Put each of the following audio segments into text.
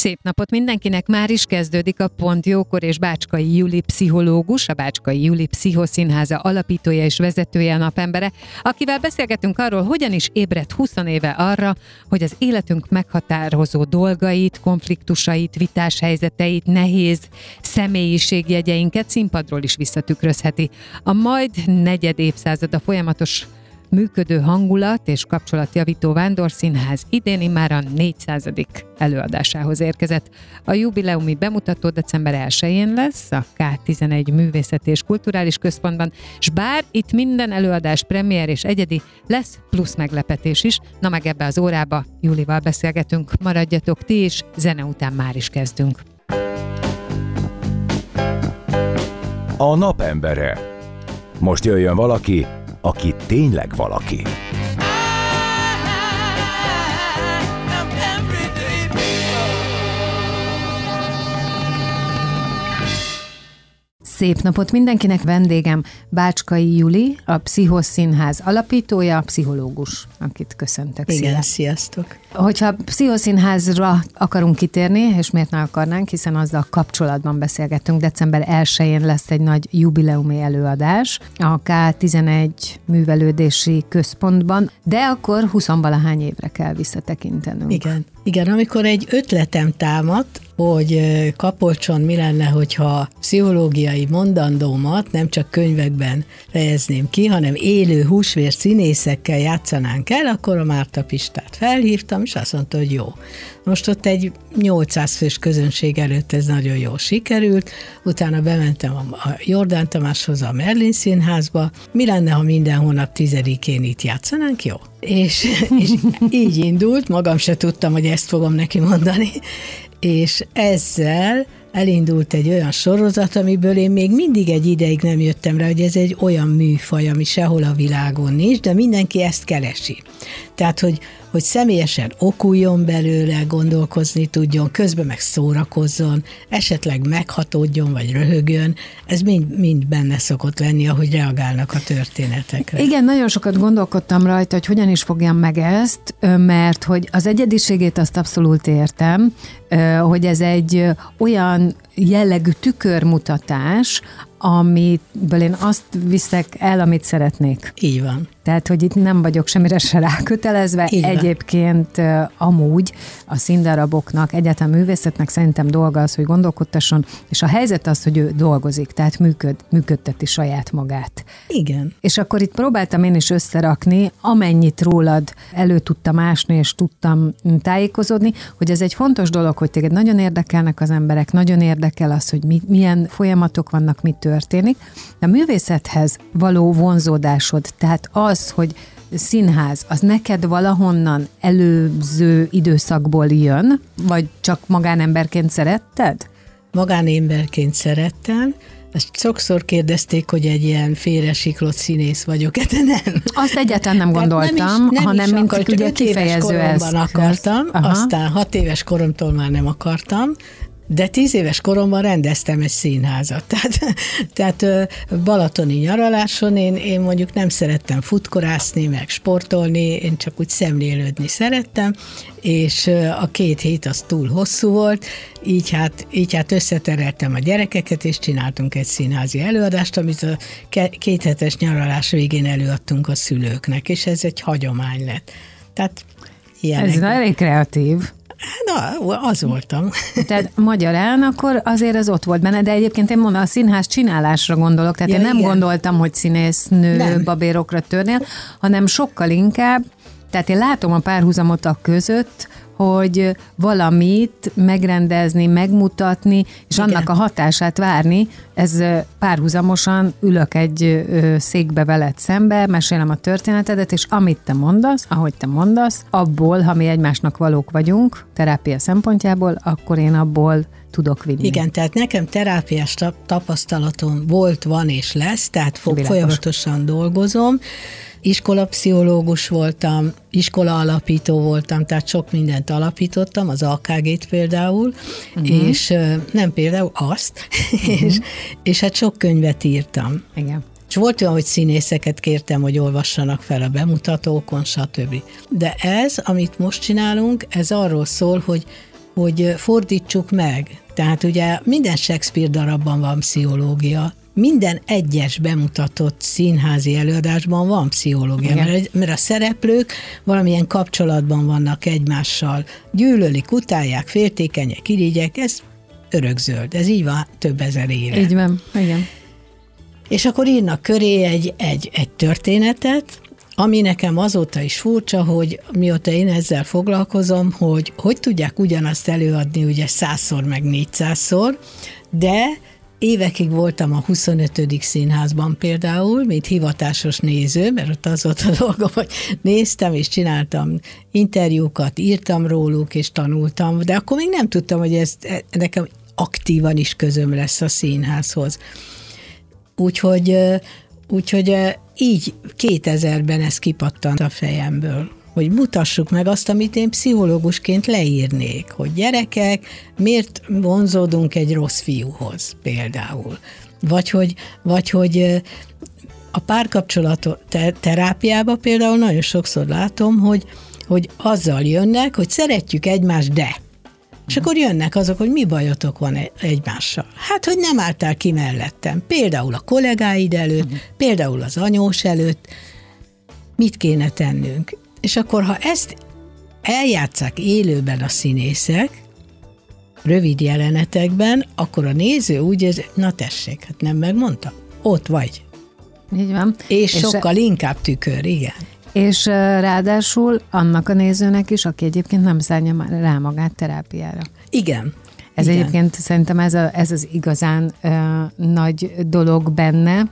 Szép napot mindenkinek! Már is kezdődik a Pont Jókor és Bácskai Juli pszichológus, a Bácskai Juli Pszichoszínháza alapítója és vezetője a napembere, akivel beszélgetünk arról, hogyan is ébredt 20 éve arra, hogy az életünk meghatározó dolgait, konfliktusait, vitás helyzeteit, nehéz személyiségjegyeinket színpadról is visszatükrözheti. A majd negyed évszázada folyamatos működő hangulat és kapcsolatjavító Vándorszínház idén már a 400. előadásához érkezett. A jubileumi bemutató december 1-én lesz a K11 Művészeti és Kulturális Központban, és bár itt minden előadás premier és egyedi, lesz plusz meglepetés is, na meg ebbe az órába Julival beszélgetünk. Maradjatok ti is, zene után már is kezdünk. A napembere. Most jöjjön valaki, aki tényleg valaki. Szép napot mindenkinek, vendégem Bácskai Juli, a Pszichoszínház alapítója, pszichológus, akit köszöntök. Igen, Szia. sziasztok. Hogyha Pszichoszínházra akarunk kitérni, és miért ne akarnánk, hiszen azzal kapcsolatban beszélgettünk, december 1-én lesz egy nagy jubileumi előadás a K11 művelődési központban, de akkor 20 valahány évre kell visszatekintenünk. Igen. Igen, amikor egy ötletem támadt, hogy Kapolcson mi lenne, hogyha pszichológiai mondandómat nem csak könyvekben fejezném ki, hanem élő húsvér színészekkel játszanánk el, akkor a Márta Pistát felhívtam, és azt mondta, hogy jó. Most ott egy 800 fős közönség előtt ez nagyon jól sikerült, utána bementem a Jordán Tamáshoz, a Merlin színházba. Mi lenne, ha minden hónap tizedikén itt játszanánk? Jó. És, és így indult, magam se tudtam, hogy ezt fogom neki mondani, és ezzel elindult egy olyan sorozat, amiből én még mindig egy ideig nem jöttem rá, hogy ez egy olyan műfaj, ami sehol a világon nincs, de mindenki ezt keresi. Tehát, hogy, hogy személyesen okuljon belőle, gondolkozni tudjon, közben meg szórakozzon, esetleg meghatódjon, vagy röhögjön, ez mind, mind benne szokott lenni, ahogy reagálnak a történetekre. Igen, nagyon sokat gondolkodtam rajta, hogy hogyan is fogjam meg ezt, mert hogy az egyediségét azt abszolút értem, hogy ez egy olyan jellegű tükörmutatás, amiből én azt viszek el, amit szeretnék. Így van. Tehát, hogy itt nem vagyok semmire se rákötelezve. Így Egyébként amúgy a színdaraboknak, egyetem művészetnek szerintem dolga az, hogy gondolkodtasson, és a helyzet az, hogy ő dolgozik, tehát működ, működteti saját magát. Igen. És akkor itt próbáltam én is összerakni, amennyit rólad elő tudtam ásni, és tudtam tájékozódni, hogy ez egy fontos dolog, hogy téged nagyon érdekelnek az emberek, nagyon érdekel az, hogy mi, milyen folyamatok vannak, mit történik. De a művészethez való vonzódásod, tehát az, hogy színház, az neked valahonnan előző időszakból jön, vagy csak magánemberként szeretted? Magánemberként szerettem, ezt sokszor kérdezték, hogy egy ilyen félresiklott színész vagyok-e, de nem. Azt egyáltalán nem gondoltam, nem is, nem hanem is mint akart, ugye kifejező eszköz. akartam, Aha. aztán hat éves koromtól már nem akartam, de tíz éves koromban rendeztem egy színházat. Tehát, tehát balatoni nyaraláson én, én mondjuk nem szerettem futkorászni, meg sportolni, én csak úgy szemlélődni szerettem, és a két hét az túl hosszú volt, így hát, így hát összetereltem a gyerekeket, és csináltunk egy színházi előadást, amit a kéthetes nyaralás végén előadtunk a szülőknek, és ez egy hagyomány lett. Tehát Ez nagyon kreatív. Na, az voltam. Tehát magyarán akkor azért ez ott volt benne, de egyébként én mondom, a színház csinálásra gondolok, tehát ja, én nem igen. gondoltam, hogy színésznő nem. babérokra törnél, hanem sokkal inkább, tehát én látom a párhuzamot a között, hogy valamit megrendezni, megmutatni, és Igen. annak a hatását várni, ez párhuzamosan ülök egy székbe veled szembe, mesélem a történetedet, és amit te mondasz, ahogy te mondasz, abból, ha mi egymásnak valók vagyunk, terápia szempontjából, akkor én abból tudok vinni. Igen, tehát nekem terápiás tap- tapasztalatom volt, van és lesz, tehát fo- Világos. folyamatosan dolgozom. Iskolapszichológus voltam, iskola alapító voltam, tehát sok mindent alapítottam, az AKG-t például, uh-huh. és nem például azt, uh-huh. és, és hát sok könyvet írtam. Igen. És volt olyan, hogy színészeket kértem, hogy olvassanak fel a bemutatókon, stb. De ez, amit most csinálunk, ez arról szól, hogy, hogy fordítsuk meg. Tehát ugye minden Shakespeare darabban van pszichológia, minden egyes bemutatott színházi előadásban van pszichológia, Igen. mert, mert a szereplők valamilyen kapcsolatban vannak egymással, gyűlölik, utálják, féltékenyek, irigyek, ez örökzöld, ez így van több ezer éve. Így van, igen. És akkor írnak köré egy, egy, egy történetet, ami nekem azóta is furcsa, hogy mióta én ezzel foglalkozom, hogy hogy tudják ugyanazt előadni ugye százszor meg négyszázszor, de évekig voltam a 25. színházban például, mint hivatásos néző, mert ott az volt a dolgom, hogy néztem és csináltam interjúkat, írtam róluk és tanultam, de akkor még nem tudtam, hogy ez nekem aktívan is közöm lesz a színházhoz. Úgyhogy, úgyhogy ö, így 2000-ben ez kipattant a fejemből hogy mutassuk meg azt, amit én pszichológusként leírnék, hogy gyerekek, miért vonzódunk egy rossz fiúhoz például. Vagy hogy, vagy hogy ö, a párkapcsolat te- terápiába például nagyon sokszor látom, hogy, hogy azzal jönnek, hogy szeretjük egymást, de. És akkor jönnek azok, hogy mi bajotok van e- egymással. Hát, hogy nem álltál ki mellettem. Például a kollégáid előtt, például az anyós előtt. Mit kéne tennünk? És akkor, ha ezt eljátszák élőben a színészek, rövid jelenetekben, akkor a néző úgy érzi, na tessék, hát nem megmondta? Ott vagy. Így van. És, és sokkal inkább tükör, igen. És ráadásul annak a nézőnek is, aki egyébként nem szállja rá magát terápiára. Igen. Ez igen. egyébként szerintem ez, a, ez az igazán ö, nagy dolog benne.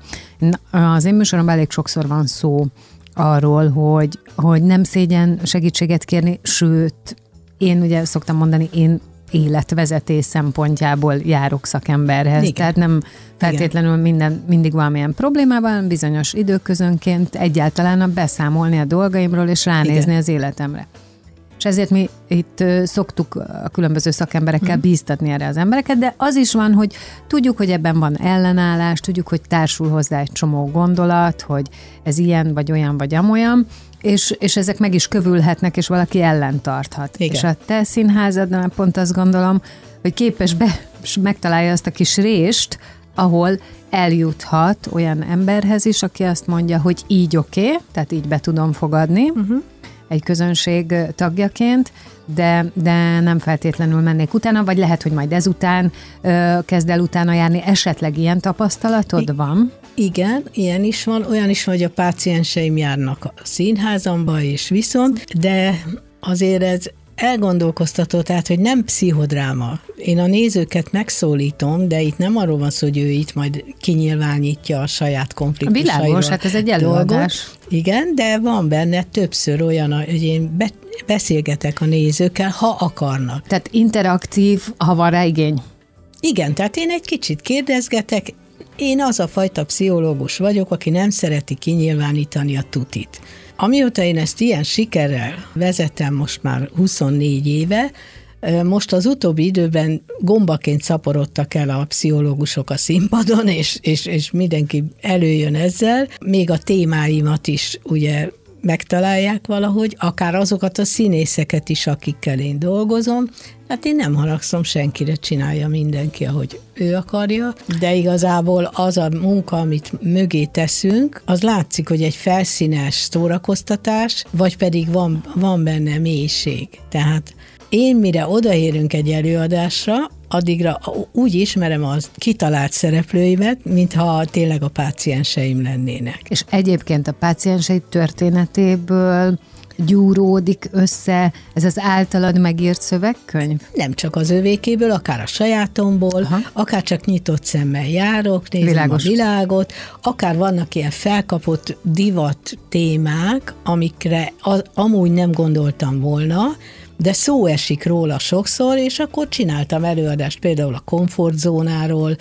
Az én műsoromban elég sokszor van szó arról, hogy, hogy nem szégyen segítséget kérni, sőt, én ugye szoktam mondani, én életvezetés szempontjából járok szakemberhez. Igen. Tehát nem feltétlenül minden, mindig valamilyen problémában, bizonyos időközönként egyáltalán a beszámolni a dolgaimról és ránézni Igen. az életemre. És ezért mi itt szoktuk a különböző szakemberekkel mm. bíztatni erre az embereket, de az is van, hogy tudjuk, hogy ebben van ellenállás, tudjuk, hogy társul hozzá egy csomó gondolat, hogy ez ilyen, vagy olyan, vagy amolyan, és, és ezek meg is kövülhetnek, és valaki ellen tarthat. Igen. És a te színházadnál pont azt gondolom, hogy képes be, megtalálja azt a kis rést, ahol eljuthat olyan emberhez is, aki azt mondja, hogy így oké, okay, tehát így be tudom fogadni, uh-huh. egy közönség tagjaként, de, de nem feltétlenül mennék utána, vagy lehet, hogy majd ezután ö, kezd el utána járni. Esetleg ilyen tapasztalatod I- van? Igen, ilyen is van, olyan is van, hogy a pácienseim járnak a színházamba és viszont, de azért ez elgondolkoztató, tehát, hogy nem pszichodráma. Én a nézőket megszólítom, de itt nem arról van szó, hogy ő itt majd kinyilvánítja a saját konfliktusairól. Világos, hát ez egy előadás. Igen, de van benne többször olyan, hogy én be, beszélgetek a nézőkkel, ha akarnak. Tehát interaktív, ha van rá igény. Igen, tehát én egy kicsit kérdezgetek, én az a fajta pszichológus vagyok, aki nem szereti kinyilvánítani a tutit. Amióta én ezt ilyen sikerrel vezetem most már 24 éve, most az utóbbi időben gombaként szaporodtak el a pszichológusok a színpadon, és, és, és mindenki előjön ezzel. Még a témáimat is ugye megtalálják valahogy, akár azokat a színészeket is, akikkel én dolgozom. Hát én nem haragszom senkire, csinálja mindenki, ahogy ő akarja, de igazából az a munka, amit mögé teszünk, az látszik, hogy egy felszínes szórakoztatás, vagy pedig van, van benne mélység. Tehát én mire odaérünk egy előadásra, addigra úgy ismerem az kitalált szereplőimet, mintha tényleg a pácienseim lennének. És egyébként a páciensei történetéből gyúródik össze ez az általad megírt szövegkönyv? Nem csak az övékéből, akár a sajátomból, Aha. akár csak nyitott szemmel járok, nézem Világos. a világot, akár vannak ilyen felkapott divat témák, amikre az, amúgy nem gondoltam volna, de szó esik róla sokszor, és akkor csináltam előadást például a komfortzónáról,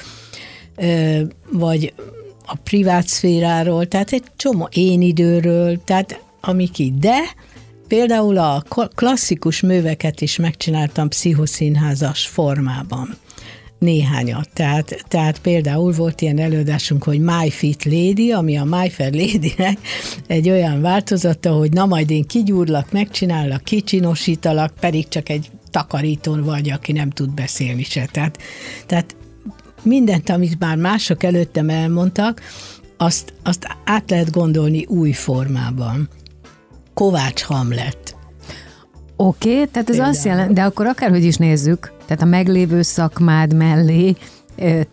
vagy a privát szféráról, tehát egy csomó én időről, tehát amik így, de például a klasszikus műveket is megcsináltam pszichoszínházas formában néhányat. Tehát, tehát például volt ilyen előadásunk, hogy My Fit Lady, ami a My Fair Lady-nek egy olyan változata, hogy na majd én kigyúrlak, megcsinállak, kicsinosítalak, pedig csak egy takarítón vagy, aki nem tud beszélni se. Tehát, tehát mindent, amit már mások előttem elmondtak, azt, azt át lehet gondolni új formában. Kovács Hamlet. Oké, okay, tehát ez Például. azt jelenti, de akkor akárhogy is nézzük, tehát a meglévő szakmád mellé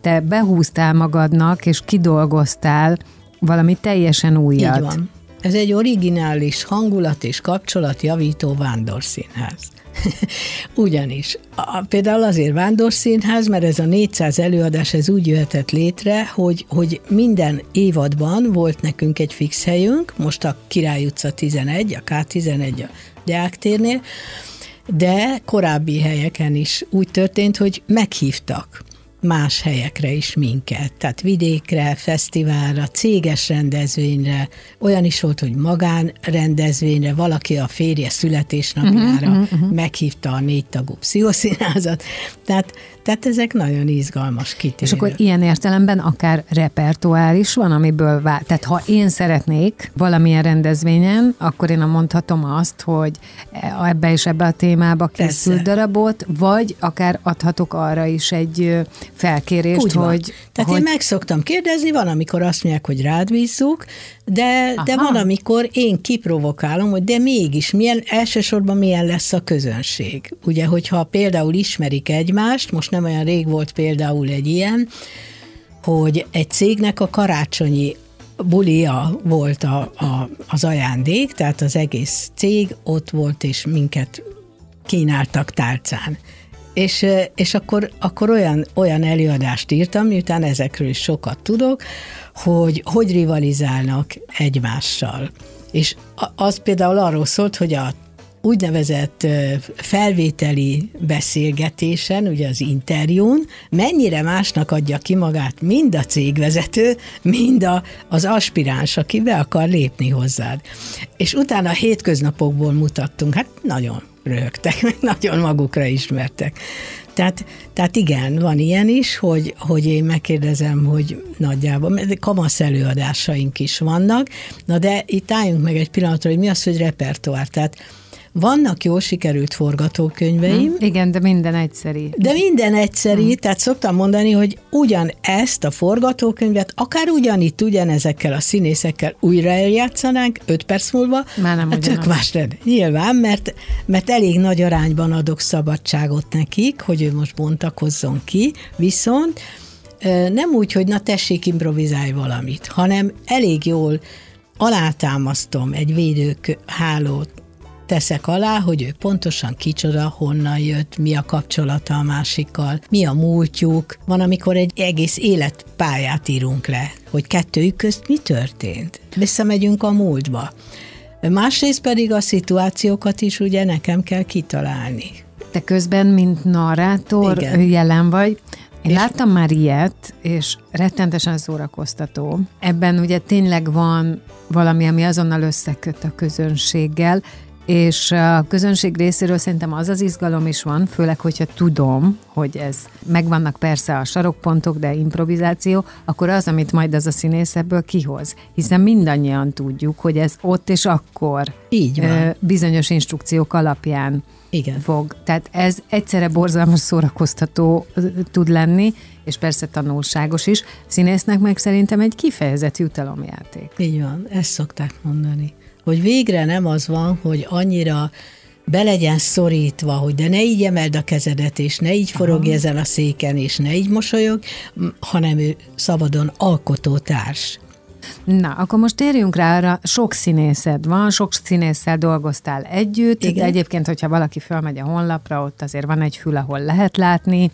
te behúztál magadnak, és kidolgoztál valami teljesen újat. Így van. Ez egy originális hangulat és kapcsolatjavító vándorszínház. Ugyanis. A, például azért vándorszínház, mert ez a 400 előadás ez úgy jöhetett létre, hogy, hogy minden évadban volt nekünk egy fix helyünk, most a Király utca 11, a K11 a Deák térnél, de korábbi helyeken is úgy történt, hogy meghívtak más helyekre is minket, tehát vidékre, fesztiválra, céges rendezvényre, olyan is volt, hogy magánrendezvényre, valaki a férje születésnapjára uh-huh, uh-huh. meghívta a négy tagú pszichoszínázat, tehát tehát ezek nagyon izgalmas kitérők. És akkor ilyen értelemben akár repertoár is van, amiből vál. Tehát ha én szeretnék valamilyen rendezvényen, akkor én mondhatom azt, hogy ebbe és ebbe a témába készült darabot, vagy akár adhatok arra is egy felkérést, Úgy van. hogy... Tehát hogy... én meg szoktam kérdezni, van, amikor azt mondják, hogy rád bízzuk, de, de van, amikor én kiprovokálom, hogy de mégis milyen, elsősorban milyen lesz a közönség. Ugye, hogyha például ismerik egymást, most nem olyan rég volt például egy ilyen, hogy egy cégnek a karácsonyi bulia volt a, a, az ajándék, tehát az egész cég ott volt, és minket kínáltak tálcán. És, és akkor, akkor olyan, olyan előadást írtam, miután ezekről is sokat tudok, hogy hogy rivalizálnak egymással. És az például arról szólt, hogy a úgynevezett felvételi beszélgetésen, ugye az interjún, mennyire másnak adja ki magát mind a cégvezető, mind a, az aspiráns, aki be akar lépni hozzád. És utána a hétköznapokból mutattunk, hát nagyon röhögtek, meg nagyon magukra ismertek. Tehát, tehát igen, van ilyen is, hogy, hogy én megkérdezem, hogy nagyjából, kamasz előadásaink is vannak, na de itt álljunk meg egy pillanatra, hogy mi az, hogy repertoár. Tehát vannak jó sikerült forgatókönyveim. Hm, igen, de minden egyszeri. De minden egyszeri, hm. tehát szoktam mondani, hogy ugyan ezt a forgatókönyvet, akár ugyanitt, ugyanezekkel a színészekkel újra eljátszanánk, öt perc múlva, Már nem hát tök más lenne. Nyilván, mert, mert elég nagy arányban adok szabadságot nekik, hogy ő most bontakozzon ki, viszont nem úgy, hogy na tessék, improvizálj valamit, hanem elég jól alátámasztom egy védők hálót, teszek alá, hogy ő pontosan kicsoda, honnan jött, mi a kapcsolata a másikkal, mi a múltjuk. Van, amikor egy egész életpályát írunk le, hogy kettőjük közt mi történt. Visszamegyünk a múltba. Másrészt pedig a szituációkat is ugye nekem kell kitalálni. Te közben, mint narrátor Igen. jelen vagy, én és láttam már ilyet, és rettentesen szórakoztató. Ebben ugye tényleg van valami, ami azonnal összeköt a közönséggel, és a közönség részéről szerintem az az izgalom is van, főleg, hogyha tudom, hogy ez megvannak persze a sarokpontok, de improvizáció, akkor az, amit majd az a színész ebből kihoz. Hiszen mindannyian tudjuk, hogy ez ott és akkor Így van. bizonyos instrukciók alapján Igen. fog. Tehát ez egyszerre borzalmas szórakoztató tud lenni, és persze tanulságos is. Színésznek meg szerintem egy kifejezett jutalomjáték. Így van, ezt szokták mondani hogy végre nem az van, hogy annyira be legyen szorítva, hogy de ne így emeld a kezedet, és ne így forogj ezen a széken, és ne így mosolyog, hanem ő szabadon alkotótárs. Na, akkor most térjünk rá arra, sok színészed van, sok színésszel dolgoztál együtt, Igen. de egyébként, hogyha valaki felmegy a honlapra, ott azért van egy fül, ahol lehet látni,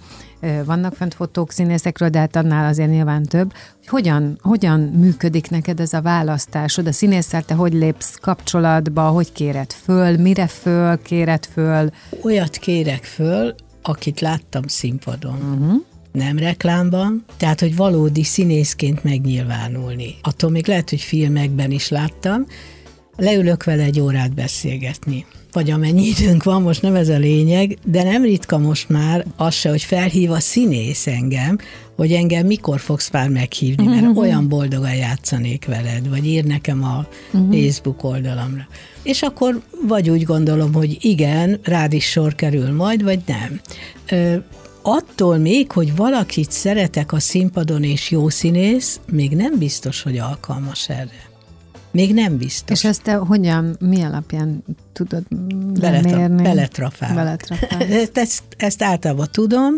vannak fent fotók színészekről, de hát annál azért nyilván több. Hogy hogyan, hogyan működik neked ez a választásod? A színésszel te hogy lépsz kapcsolatba, hogy kéred föl, mire föl, kéred föl? Olyat kérek föl, akit láttam színpadon. Uh-huh. Nem reklámban, tehát, hogy valódi színészként megnyilvánulni. Attól még lehet, hogy filmekben is láttam. Leülök vele egy órát beszélgetni. Vagy amennyi időnk van, most nem ez a lényeg, de nem ritka most már az se, hogy felhív a színész engem, hogy engem mikor fogsz már meghívni, mert olyan boldogan játszanék veled, vagy ír nekem a Facebook oldalamra. És akkor vagy úgy gondolom, hogy igen, rád is sor kerül majd, vagy nem. Ö, attól még, hogy valakit szeretek a színpadon és jó színész, még nem biztos, hogy alkalmas erre. Még nem biztos. És ezt te hogyan, mi alapján tudod Beletra- lemérni? beletrafál. Beletrafál. ezt, ezt általában tudom.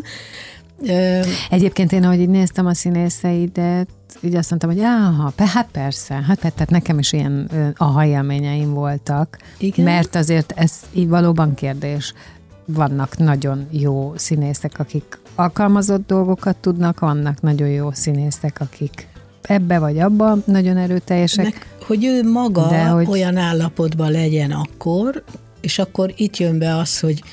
Egyébként én, ahogy így néztem a színészeidet, így azt mondtam, hogy áha, hát persze, hát tehát nekem is ilyen aha élményeim voltak, Igen? mert azért ez így valóban kérdés. Vannak nagyon jó színészek, akik alkalmazott dolgokat tudnak, vannak nagyon jó színészek, akik ebbe vagy abba nagyon erőteljesek. meg, hogy ő maga De hogy- olyan állapotban legyen akkor, és akkor itt jön be az, hogy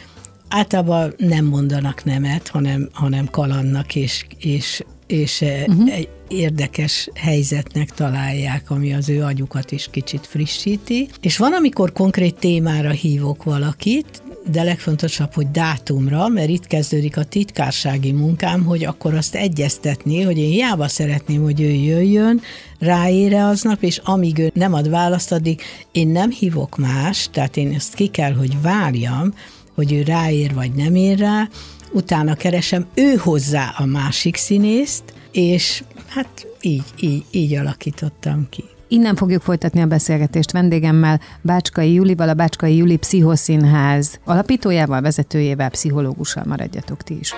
általában nem mondanak nemet, hanem, hanem kalannak, és, és, és uh-huh. egy érdekes helyzetnek találják, ami az ő agyukat is kicsit frissíti. És van, amikor konkrét témára hívok valakit, de legfontosabb, hogy dátumra, mert itt kezdődik a titkársági munkám, hogy akkor azt egyeztetni, hogy én hiába szeretném, hogy ő jöjjön, ráére aznap, és amíg ő nem ad választ, addig én nem hívok más, tehát én ezt ki kell, hogy várjam, hogy ő ráér vagy nem ér rá, utána keresem ő hozzá a másik színészt, és hát így, így, így alakítottam ki. Innen fogjuk folytatni a beszélgetést vendégemmel, Bácskai Julival, a Bácskai Juli Pszichoszínház alapítójával, vezetőjével, pszichológussal maradjatok ti is.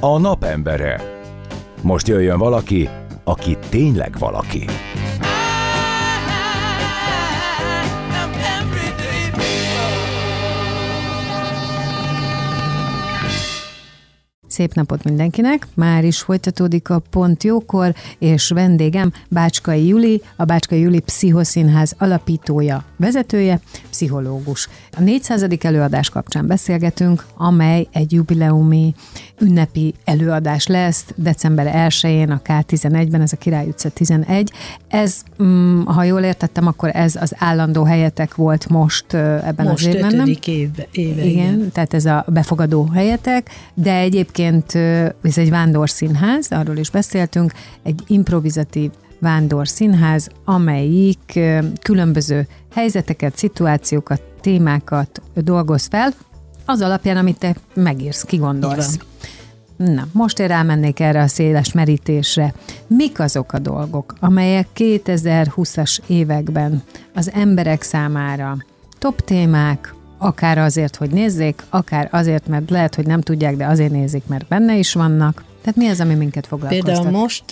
A napembere. Most jöjjön valaki, aki tényleg valaki. Szép napot mindenkinek! Már is folytatódik a Pont Jókor, és vendégem Bácskai Juli, a Bácskai Juli Pszichoszínház alapítója, vezetője, pszichológus. A 400. előadás kapcsán beszélgetünk, amely egy jubileumi ünnepi előadás lesz december 1-én a K11-ben, ez a Király utca 11. Ez, mm, ha jól értettem, akkor ez az állandó helyetek volt most ebben Most az évben, nem? ötödik évbe, éve, Igen, igen. tehát ez a befogadó helyetek, de egyébként ez egy vándorszínház, arról is beszéltünk, egy improvizatív vándorszínház, amelyik különböző helyzeteket, szituációkat, témákat dolgoz fel, az alapján, amit te megírsz, kigondolsz. Na, most én rámennék erre a széles merítésre. Mik azok a dolgok, amelyek 2020-as években az emberek számára top témák, akár azért, hogy nézzék, akár azért, mert lehet, hogy nem tudják, de azért nézik, mert benne is vannak. Tehát mi az, ami minket foglalkoztat? Például most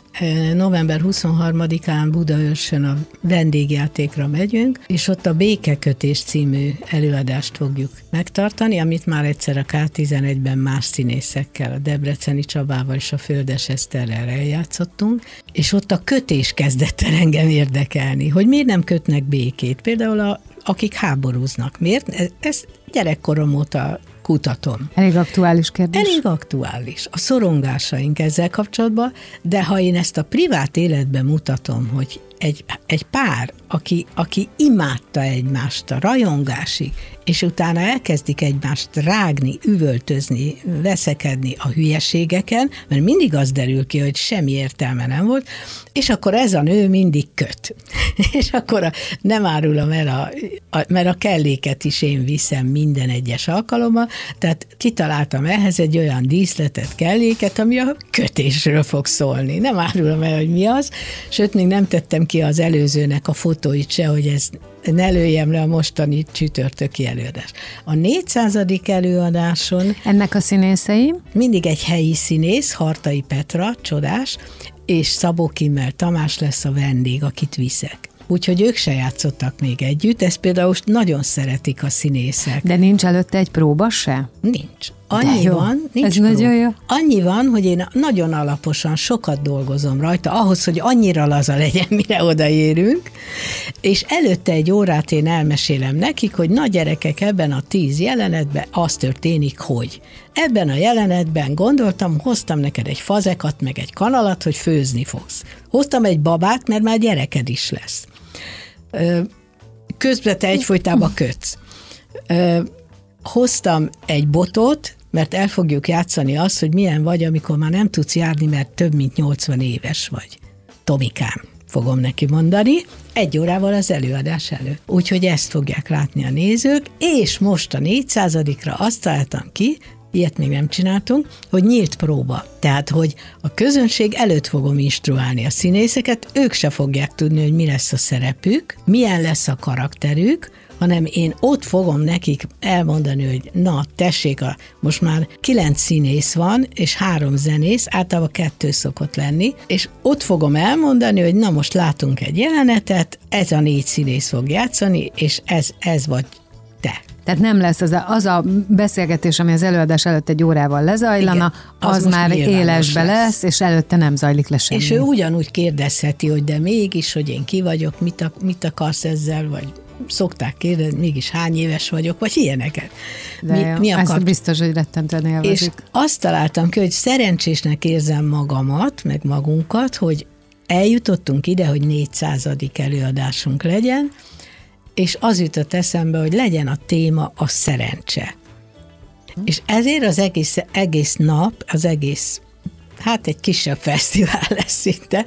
november 23-án Budaörsön a vendégjátékra megyünk, és ott a Békekötés című előadást fogjuk megtartani, amit már egyszer a K11-ben más színészekkel, a Debreceni Csabával és a Földes Eszterrel eljátszottunk, és ott a kötés kezdett el engem érdekelni, hogy miért nem kötnek békét. Például a, akik háborúznak. Miért? Ez- gyerekkorom óta kutatom. Elég aktuális kérdés. Elég aktuális. A szorongásaink ezzel kapcsolatban, de ha én ezt a privát életben mutatom, hogy egy, egy pár, aki, aki imádta egymást a rajongásig, és utána elkezdik egymást rágni, üvöltözni, veszekedni a hülyeségeken, mert mindig az derül ki, hogy semmi értelme nem volt, és akkor ez a nő mindig köt. és akkor a, nem árulom el, a, a, mert a kelléket is én viszem minden egyes alkalommal, tehát kitaláltam ehhez egy olyan díszletet, kelléket, ami a kötésről fog szólni. Nem árulom el, hogy mi az, sőt, még nem tettem ki az előzőnek a fotóit se, hogy ez ne lőjem le a mostani csütörtöki előadás. A 400. előadáson Ennek a színészei? mindig egy helyi színész, Hartai Petra, csodás, és Szabó Kimmel Tamás lesz a vendég, akit viszek. Úgyhogy ők se játszottak még együtt, ezt például nagyon szeretik a színészek. De nincs előtte egy próba se? Nincs. Annyi jó. van, nincs Ez prób. nagyon jó. Annyi van, hogy én nagyon alaposan sokat dolgozom rajta, ahhoz, hogy annyira laza legyen, mire odaérünk, és előtte egy órát én elmesélem nekik, hogy na gyerekek, ebben a tíz jelenetben az történik, hogy. Ebben a jelenetben gondoltam, hoztam neked egy fazekat, meg egy kanalat, hogy főzni fogsz. Hoztam egy babát, mert már gyereked is lesz. Közben te egyfolytában kötsz. Hoztam egy botot, mert el fogjuk játszani azt, hogy milyen vagy, amikor már nem tudsz járni, mert több mint 80 éves vagy. Tomikám, fogom neki mondani, egy órával az előadás előtt. Úgyhogy ezt fogják látni a nézők, és most a 400-ra azt találtam ki, ilyet még nem csináltunk, hogy nyílt próba. Tehát, hogy a közönség előtt fogom instruálni a színészeket, ők se fogják tudni, hogy mi lesz a szerepük, milyen lesz a karakterük, hanem én ott fogom nekik elmondani, hogy na, tessék, a, most már kilenc színész van, és három zenész, általában kettő szokott lenni, és ott fogom elmondani, hogy na most látunk egy jelenetet, ez a négy színész fog játszani, és ez, ez vagy te. Tehát nem lesz az a, az a beszélgetés, ami az előadás előtt egy órával lezajlana, Igen, az az, már élesbe lesz. lesz, és előtte nem zajlik le semmi. És ő ugyanúgy kérdezheti, hogy de mégis, hogy én ki vagyok, mit, ak- mit akarsz ezzel, vagy szokták kérdezni, mégis hány éves vagyok, vagy ilyeneket. De jó, mi a ezt biztos, hogy rettentően És élvezik. azt találtam ki, hogy szerencsésnek érzem magamat, meg magunkat, hogy eljutottunk ide, hogy 400. előadásunk legyen, és az jutott eszembe, hogy legyen a téma a szerencse. És ezért az egész, egész nap, az egész hát egy kisebb fesztivál lesz szinte,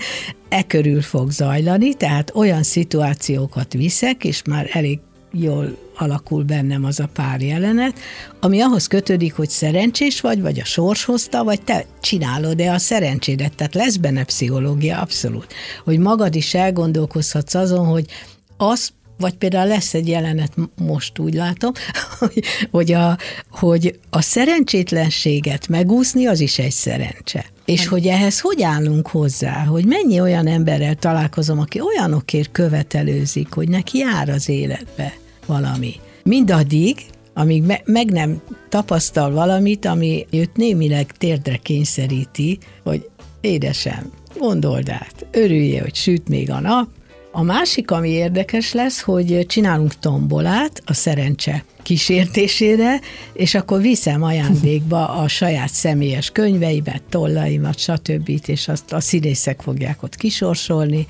e körül fog zajlani, tehát olyan szituációkat viszek, és már elég jól alakul bennem az a pár jelenet, ami ahhoz kötődik, hogy szerencsés vagy, vagy a sors hozta, vagy te csinálod-e a szerencsédet. Tehát lesz benne pszichológia, abszolút. Hogy magad is elgondolkozhatsz azon, hogy az vagy például lesz egy jelenet, most úgy látom, hogy, a, hogy a szerencsétlenséget megúszni, az is egy szerencse. És hogy ehhez hogy állunk hozzá, hogy mennyi olyan emberrel találkozom, aki olyanokért követelőzik, hogy neki jár az életbe valami. Mindaddig, amíg me- meg nem tapasztal valamit, ami őt némileg térdre kényszeríti, hogy édesem, gondold át, örülje, hogy süt még a nap, a másik, ami érdekes lesz, hogy csinálunk tombolát a szerencse kísértésére, és akkor viszem ajándékba a saját személyes könyveimet, tollaimat, stb. és azt a színészek fogják ott kisorsolni,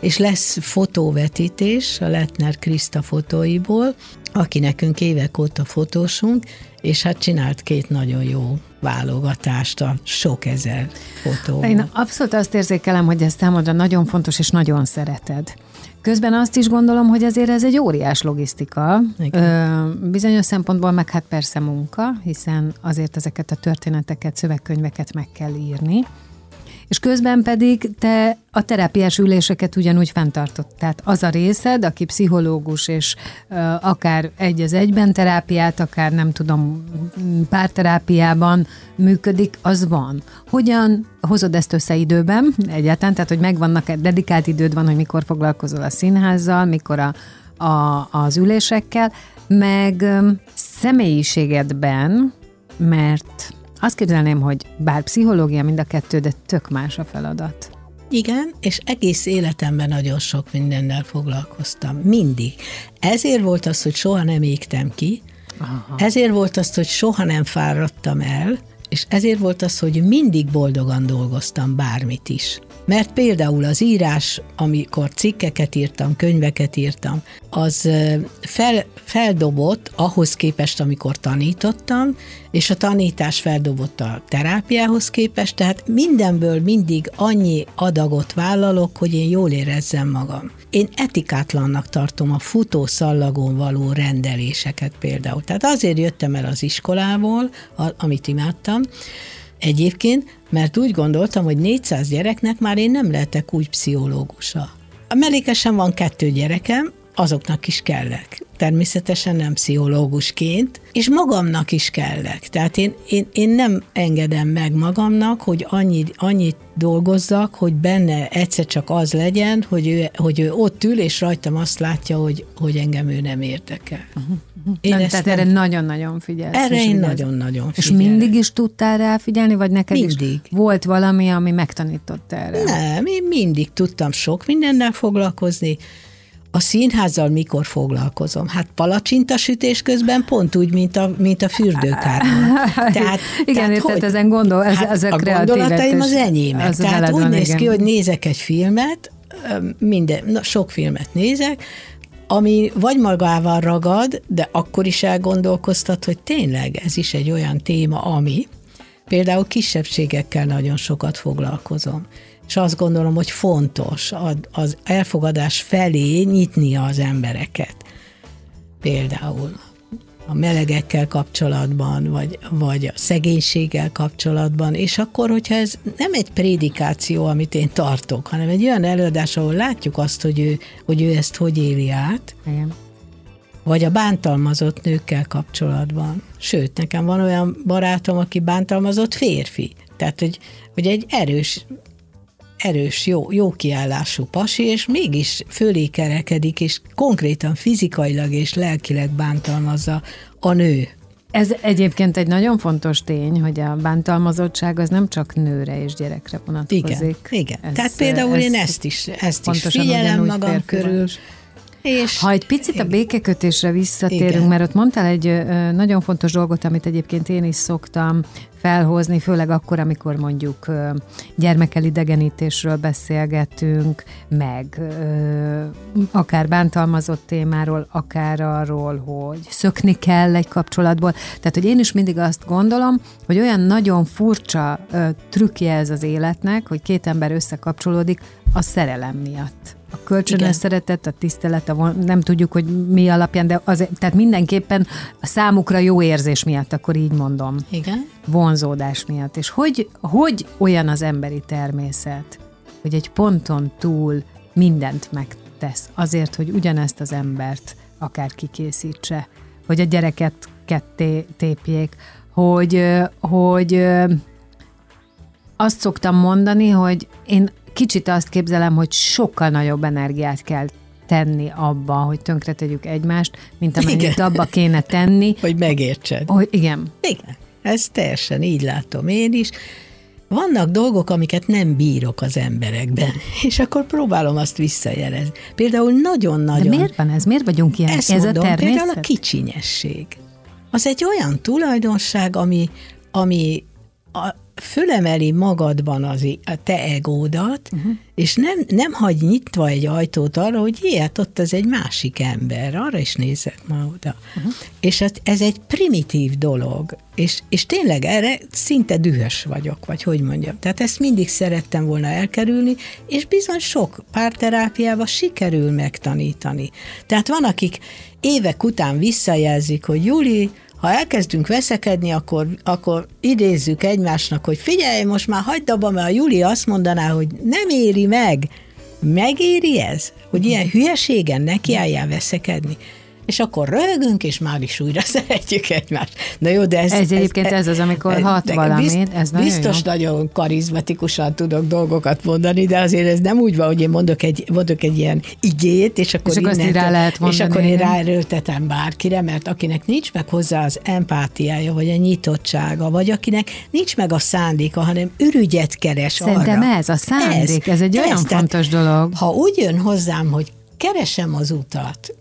és lesz fotóvetítés a Letner Kriszta fotóiból, aki nekünk évek óta fotósunk, és hát csinált két nagyon jó válogatást a sok ezer fotóból. Én abszolút azt érzékelem, hogy ez számodra nagyon fontos, és nagyon szereted. Közben azt is gondolom, hogy azért ez egy óriás logisztika. Ö, bizonyos szempontból meg hát persze munka, hiszen azért ezeket a történeteket, szövegkönyveket meg kell írni. És közben pedig te a terápiás üléseket ugyanúgy fenntartott. Tehát az a részed, aki pszichológus, és ö, akár egy az egyben terápiát, akár nem tudom, párterápiában működik, az van. Hogyan hozod ezt össze időben egyáltalán? Tehát, hogy megvannak, dedikált időd van, hogy mikor foglalkozol a színházzal, mikor a, a, az ülésekkel, meg ö, személyiségedben, mert azt képzelném, hogy bár pszichológia mind a kettő, de tök más a feladat. Igen, és egész életemben nagyon sok mindennel foglalkoztam. Mindig. Ezért volt az, hogy soha nem égtem ki, Aha. ezért volt az, hogy soha nem fáradtam el, és ezért volt az, hogy mindig boldogan dolgoztam bármit is. Mert például az írás, amikor cikkeket írtam, könyveket írtam, az fel, feldobott ahhoz képest, amikor tanítottam, és a tanítás feldobott a terápiához képest, tehát mindenből mindig annyi adagot vállalok, hogy én jól érezzem magam. Én etikátlannak tartom a futószallagon való rendeléseket például. Tehát azért jöttem el az iskolából, amit imádtam, Egyébként, mert úgy gondoltam, hogy 400 gyereknek már én nem lehetek úgy pszichológusa. A mellékesen van kettő gyerekem, azoknak is kellek. Természetesen nem pszichológusként, és magamnak is kellek. Tehát én, én, én nem engedem meg magamnak, hogy annyit, annyit dolgozzak, hogy benne egyszer csak az legyen, hogy ő, hogy ő ott ül, és rajtam azt látja, hogy, hogy engem ő nem érdekel. Uh-huh. Én nem, tehát nem, erre nagyon-nagyon figyelsz. Erre én nagyon-nagyon És mindig is tudtál rá figyelni, vagy neked mindig. is volt valami, ami megtanított erre? Nem, én mindig tudtam sok mindennel foglalkozni, a színházzal mikor foglalkozom? Hát palacsintasütés közben pont úgy, mint a, mint a fürdőkárban. Tehát, igen, tehát, hogy, ezen gondol, ez, hát ezek a gondolataim az enyémek. Az tehát úgy van, néz igen. ki, hogy nézek egy filmet, minden, na, sok filmet nézek, ami vagy magával ragad, de akkor is elgondolkoztat, hogy tényleg ez is egy olyan téma, ami például kisebbségekkel nagyon sokat foglalkozom és azt gondolom, hogy fontos az elfogadás felé nyitnia az embereket. Például a melegekkel kapcsolatban, vagy, vagy a szegénységgel kapcsolatban, és akkor, hogyha ez nem egy prédikáció, amit én tartok, hanem egy olyan előadás, ahol látjuk azt, hogy ő, hogy ő ezt hogy éli át, Igen. vagy a bántalmazott nőkkel kapcsolatban. Sőt, nekem van olyan barátom, aki bántalmazott férfi. Tehát, hogy, hogy egy erős erős, jó, jó kiállású pasi, és mégis fölé kerekedik, és konkrétan fizikailag és lelkileg bántalmazza a nő. Ez egyébként egy nagyon fontos tény, hogy a bántalmazottság az nem csak nőre és gyerekre vonatkozik. Igen, igen. Ez, Tehát például ez én ezt is, ezt is figyelem magam körül. És ha egy picit igen. a békekötésre visszatérünk, igen. mert ott mondtál egy nagyon fontos dolgot, amit egyébként én is szoktam felhozni, főleg akkor, amikor mondjuk gyermekelidegenítésről beszélgetünk, meg akár bántalmazott témáról, akár arról, hogy szökni kell egy kapcsolatból. Tehát, hogy én is mindig azt gondolom, hogy olyan nagyon furcsa trükkje ez az életnek, hogy két ember összekapcsolódik a szerelem miatt a kölcsönös szeretet, a tisztelet, a nem tudjuk, hogy mi alapján, de az, tehát mindenképpen a számukra jó érzés miatt, akkor így mondom. Igen. Vonzódás miatt. És hogy, hogy olyan az emberi természet, hogy egy ponton túl mindent megtesz azért, hogy ugyanezt az embert akár kikészítse, hogy a gyereket ketté tépjék, hogy, hogy azt szoktam mondani, hogy én kicsit azt képzelem, hogy sokkal nagyobb energiát kell tenni abba, hogy tönkretegyük egymást, mint amennyit igen. abba kéne tenni. hogy megértsed. Hogy, igen. Igen, ez teljesen így látom én is. Vannak dolgok, amiket nem bírok az emberekben, és akkor próbálom azt visszajelezni. Például nagyon-nagyon... De miért van ez? Miért vagyunk ilyen? Ezt ez mondom, a természet? Például a kicsinyesség. Az egy olyan tulajdonság, ami, ami a, fölemeli magadban az, a te egódat, uh-huh. és nem, nem hagy nyitva egy ajtót arra, hogy ilyet, ott az egy másik ember, arra is nézek ma oda. Uh-huh. És ez, ez egy primitív dolog, és, és tényleg erre szinte dühös vagyok, vagy hogy mondjam. Tehát ezt mindig szerettem volna elkerülni, és bizony sok párterápiával sikerül megtanítani. Tehát van, akik évek után visszajelzik, hogy Júli, ha elkezdünk veszekedni, akkor, akkor idézzük egymásnak, hogy figyelj, most már hagyd abba, mert a Juli azt mondaná, hogy nem éri meg. Megéri ez? Hogy ilyen hülyeségen nekiálljál veszekedni? És akkor röhögünk, és már is újra szeretjük egymást. Na jó, de ez... Ez, ez egyébként ez, ez az, amikor ez, hat valamit, ez nagyon Biztos jó. nagyon karizmatikusan tudok dolgokat mondani, de azért ez nem úgy van, hogy én mondok egy, mondok egy ilyen igét, és akkor, és akkor innentől, rá lehet mondani, és akkor én ráerőltetem bárkire, mert akinek nincs meg hozzá az empátiája, vagy a nyitottsága, vagy akinek nincs meg a szándéka, hanem ürügyet keres Szerintem arra. ez a szándék, ez, ez egy ez, olyan fontos dolog. Ha úgy jön hozzám, hogy keresem az utat,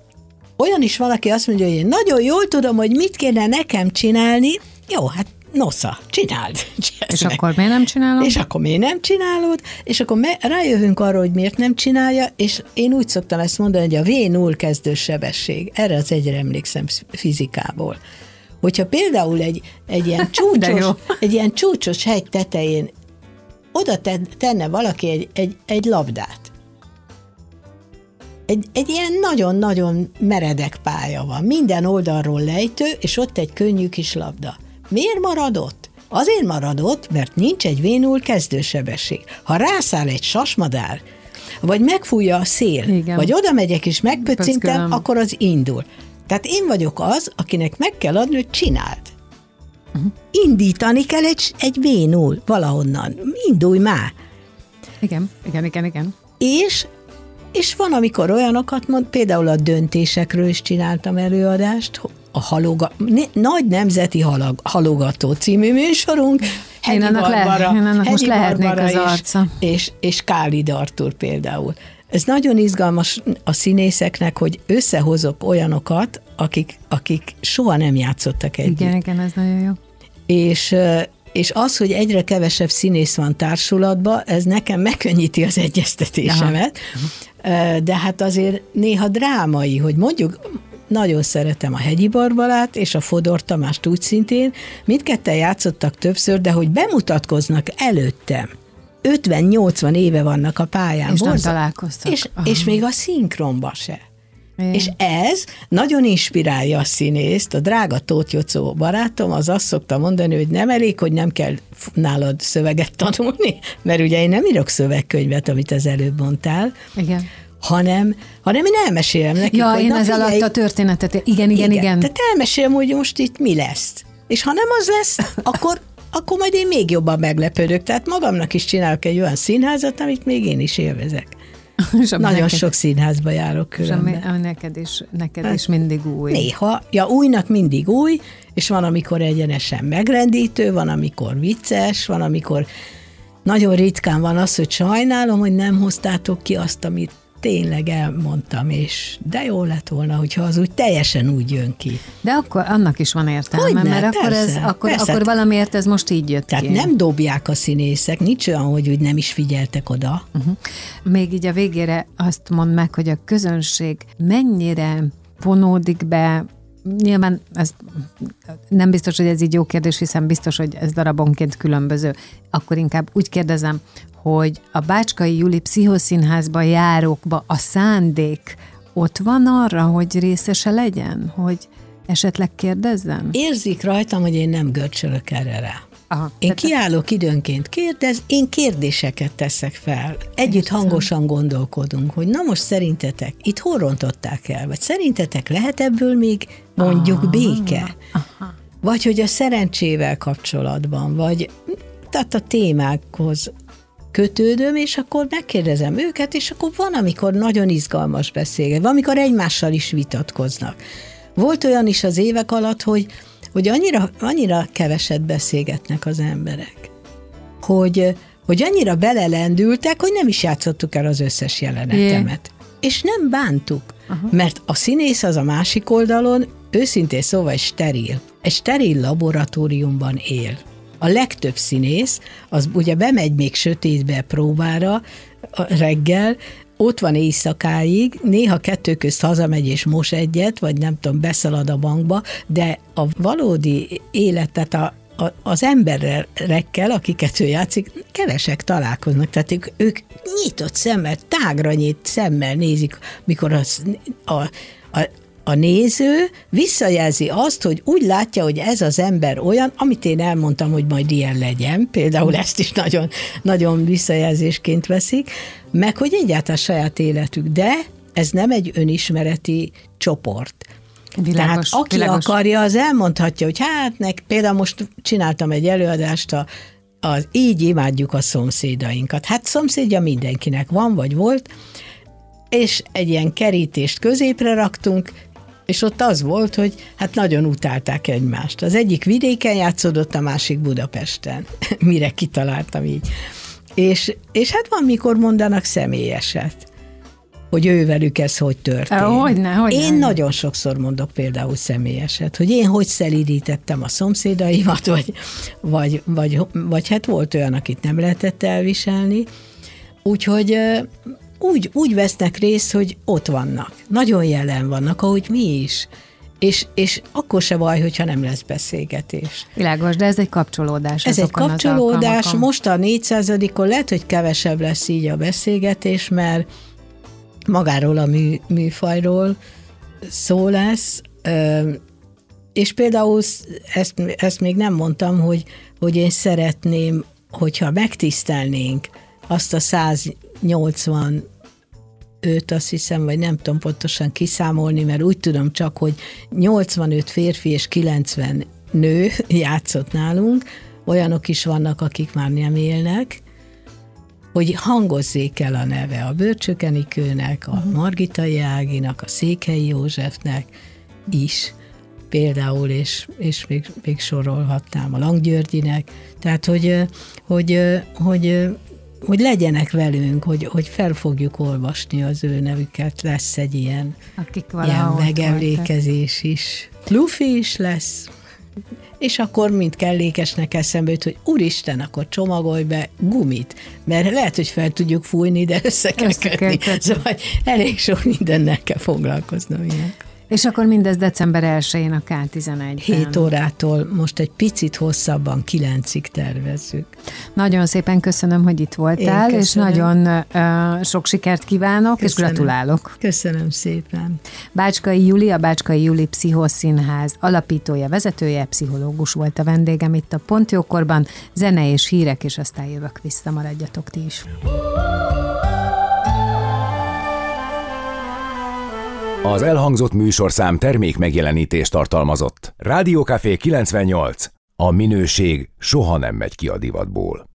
olyan is valaki azt mondja, hogy én nagyon jól tudom, hogy mit kéne nekem csinálni, jó, hát nosza, csináld. És meg. akkor miért nem csinálod? És akkor miért nem csinálod? És akkor me- rájövünk arra, hogy miért nem csinálja, és én úgy szoktam ezt mondani, hogy a V0 kezdő sebesség. Erre az egyre emlékszem fizikából. Hogyha például egy, egy, ilyen csúcsos, egy ilyen csúcsos hegy tetején oda tenne valaki egy, egy, egy labdát, egy, egy ilyen nagyon-nagyon meredek pálya van. Minden oldalról lejtő, és ott egy könnyű kis labda. Miért maradott? Azért maradott, mert nincs egy vénul kezdősebesség. Ha rászáll egy sasmadár, vagy megfújja a szél, Igen. vagy oda megyek és megpöcintem, Pöckölöm. akkor az indul. Tehát én vagyok az, akinek meg kell adni, hogy csináld. Mhm. Indítani kell egy, egy v valahonnan. Indulj már. Igen, igen, igen, igen. És, és van, amikor olyanokat mond, például a döntésekről is csináltam előadást, a haloga, ne, Nagy Nemzeti halag, Halogató című műsorunk, Hegyi annak le- Barbara, én annak most Hegyi lehetnék Barbara az és- arca. És, és Kálid Artur például. Ez nagyon izgalmas a színészeknek, hogy összehozok olyanokat, akik, akik soha nem játszottak együtt Igen, igen, ez nagyon jó. és, és az, hogy egyre kevesebb színész van társulatban, ez nekem megkönnyíti az egyeztetésemet, Ö, de hát azért néha drámai, hogy mondjuk nagyon szeretem a Hegyi Barbalát és a Fodor Tamást úgy szintén, mindketten játszottak többször, de hogy bemutatkoznak előttem. 50-80 éve vannak a pályán. És nem Borzal- találkoztak. És, Aha. és még a szinkronba se. Igen. És ez nagyon inspirálja a színészt. A drága Tóth Jocó barátom az azt szokta mondani, hogy nem elég, hogy nem kell nálad szöveget tanulni, mert ugye én nem írok szövegkönyvet, amit az előbb mondtál, Igen. hanem, hanem én elmesélem nekik, Ja, hogy én na ez alatt a történetet, igen, igen, igen. Tehát elmesélem, hogy most itt mi lesz. És ha nem az lesz, akkor, akkor majd én még jobban meglepődök. Tehát magamnak is csinálok egy olyan színházat, amit még én is élvezek. Nagyon neked, sok színházba járok ami, különben. ami neked is, neked is mindig új. Néha, ja újnak mindig új, és van, amikor egyenesen megrendítő, van, amikor vicces, van, amikor nagyon ritkán van az, hogy sajnálom, hogy nem hoztátok ki azt, amit tényleg elmondtam, és de jó lett volna, hogyha az úgy teljesen úgy jön ki. De akkor annak is van értelme, Hogyne, mert akkor, ez, persze, akkor, persze. akkor valamiért ez most így jött Tehát ki. nem dobják a színészek, nincs olyan, hogy úgy nem is figyeltek oda. Uh-huh. Még így a végére azt mond meg, hogy a közönség mennyire vonódik be, Nyilván ez nem biztos, hogy ez így jó kérdés, hiszen biztos, hogy ez darabonként különböző. Akkor inkább úgy kérdezem, hogy a Bácskai Juli Pszichoszínházba járókba a szándék ott van arra, hogy részese legyen? Hogy esetleg kérdezzem? Érzik rajtam, hogy én nem görcsölök erre rá. Aha, Én tehát- kiállok időnként, kérdez, én kérdéseket teszek fel. Együtt hangosan gondolkodunk, hogy na most szerintetek, itt hol rontották el? Vagy szerintetek lehet ebből még mondjuk béke? Vagy hogy a szerencsével kapcsolatban, vagy tehát a témákhoz kötődöm, és akkor megkérdezem őket, és akkor van, amikor nagyon izgalmas beszélget, van, amikor egymással is vitatkoznak. Volt olyan is az évek alatt, hogy, hogy annyira, annyira keveset beszélgetnek az emberek, hogy, hogy annyira belelendültek, hogy nem is játszottuk el az összes jelenetemet. És nem bántuk, Aha. mert a színész az a másik oldalon őszintén szóval egy steril. Egy steril laboratóriumban él. A legtöbb színész, az ugye bemegy még sötétbe próbára reggel, ott van éjszakáig, néha kettő közt hazamegy és mos egyet, vagy nem tudom, beszalad a bankba, de a valódi életet a, a, az emberekkel, akiket ő játszik, kevesek találkoznak. Tehát ők, ők nyitott szemmel, tágra nyit szemmel nézik, mikor az, a, a, a néző visszajelzi azt, hogy úgy látja, hogy ez az ember olyan, amit én elmondtam, hogy majd ilyen legyen, például ezt is nagyon, nagyon visszajelzésként veszik, meg hogy egyáltalán saját életük, de ez nem egy önismereti csoport. Világos, Tehát aki világos. akarja, az elmondhatja, hogy hát nek, például most csináltam egy előadást a az így imádjuk a szomszédainkat. Hát szomszédja mindenkinek van, vagy volt, és egy ilyen kerítést középre raktunk, és ott az volt, hogy hát nagyon utálták egymást. Az egyik vidéken játszódott, a másik Budapesten, mire kitaláltam így. És, és hát van, mikor mondanak személyeset, hogy ővelük ez hogy történt. Hogyne, hogyne. Én nagyon sokszor mondok például személyeset, hogy én hogy szelídítettem a szomszédaimat, vagy, vagy, vagy, vagy hát volt olyan, akit nem lehetett elviselni. Úgyhogy úgy, úgy vesznek részt, hogy ott vannak. Nagyon jelen vannak, ahogy mi is. És, és akkor se baj, hogyha nem lesz beszélgetés. Világos, de ez egy kapcsolódás. Ez egy kapcsolódás, most a 400-on lehet, hogy kevesebb lesz így a beszélgetés, mert magáról a mű, műfajról szó lesz, és például ezt, ezt még nem mondtam, hogy, hogy én szeretném, hogyha megtisztelnénk azt a 180 85, azt hiszem, vagy nem tudom pontosan kiszámolni, mert úgy tudom csak, hogy 85 férfi és 90 nő játszott nálunk, olyanok is vannak, akik már nem élnek, hogy hangozzék el a neve a Bölcsökenikőnek, a uh-huh. Margitai Áginak, a Székhelyi Józsefnek is például, és, és még, még sorolhatnám a Langgyörgyinek, tehát hogy, hogy, hogy, hogy legyenek velünk, hogy, hogy fel fogjuk olvasni az ő nevüket, lesz egy ilyen, Akik ilyen megemlékezés is. Luffy is lesz, és akkor mind kellékesnek eszembe jut, hogy úristen, akkor csomagolj be gumit, mert lehet, hogy fel tudjuk fújni, de össze kell kötni. Szóval elég sok mindennel kell foglalkoznom ilyen. És akkor mindez december 1-én a K11-ben. 7 órától most egy picit hosszabban, 9-ig tervezzük. Nagyon szépen köszönöm, hogy itt voltál, és nagyon uh, sok sikert kívánok, köszönöm. és gratulálok. Köszönöm szépen. Bácskai Juli, a Bácskai Juli Pszichoszínház alapítója, vezetője, pszichológus volt a vendégem itt a Pontjókorban. Zene és hírek, és aztán jövök vissza, maradjatok ti is. Az elhangzott műsorszám termék megjelenítést tartalmazott. Rádiókafé 98. A minőség soha nem megy ki a divatból.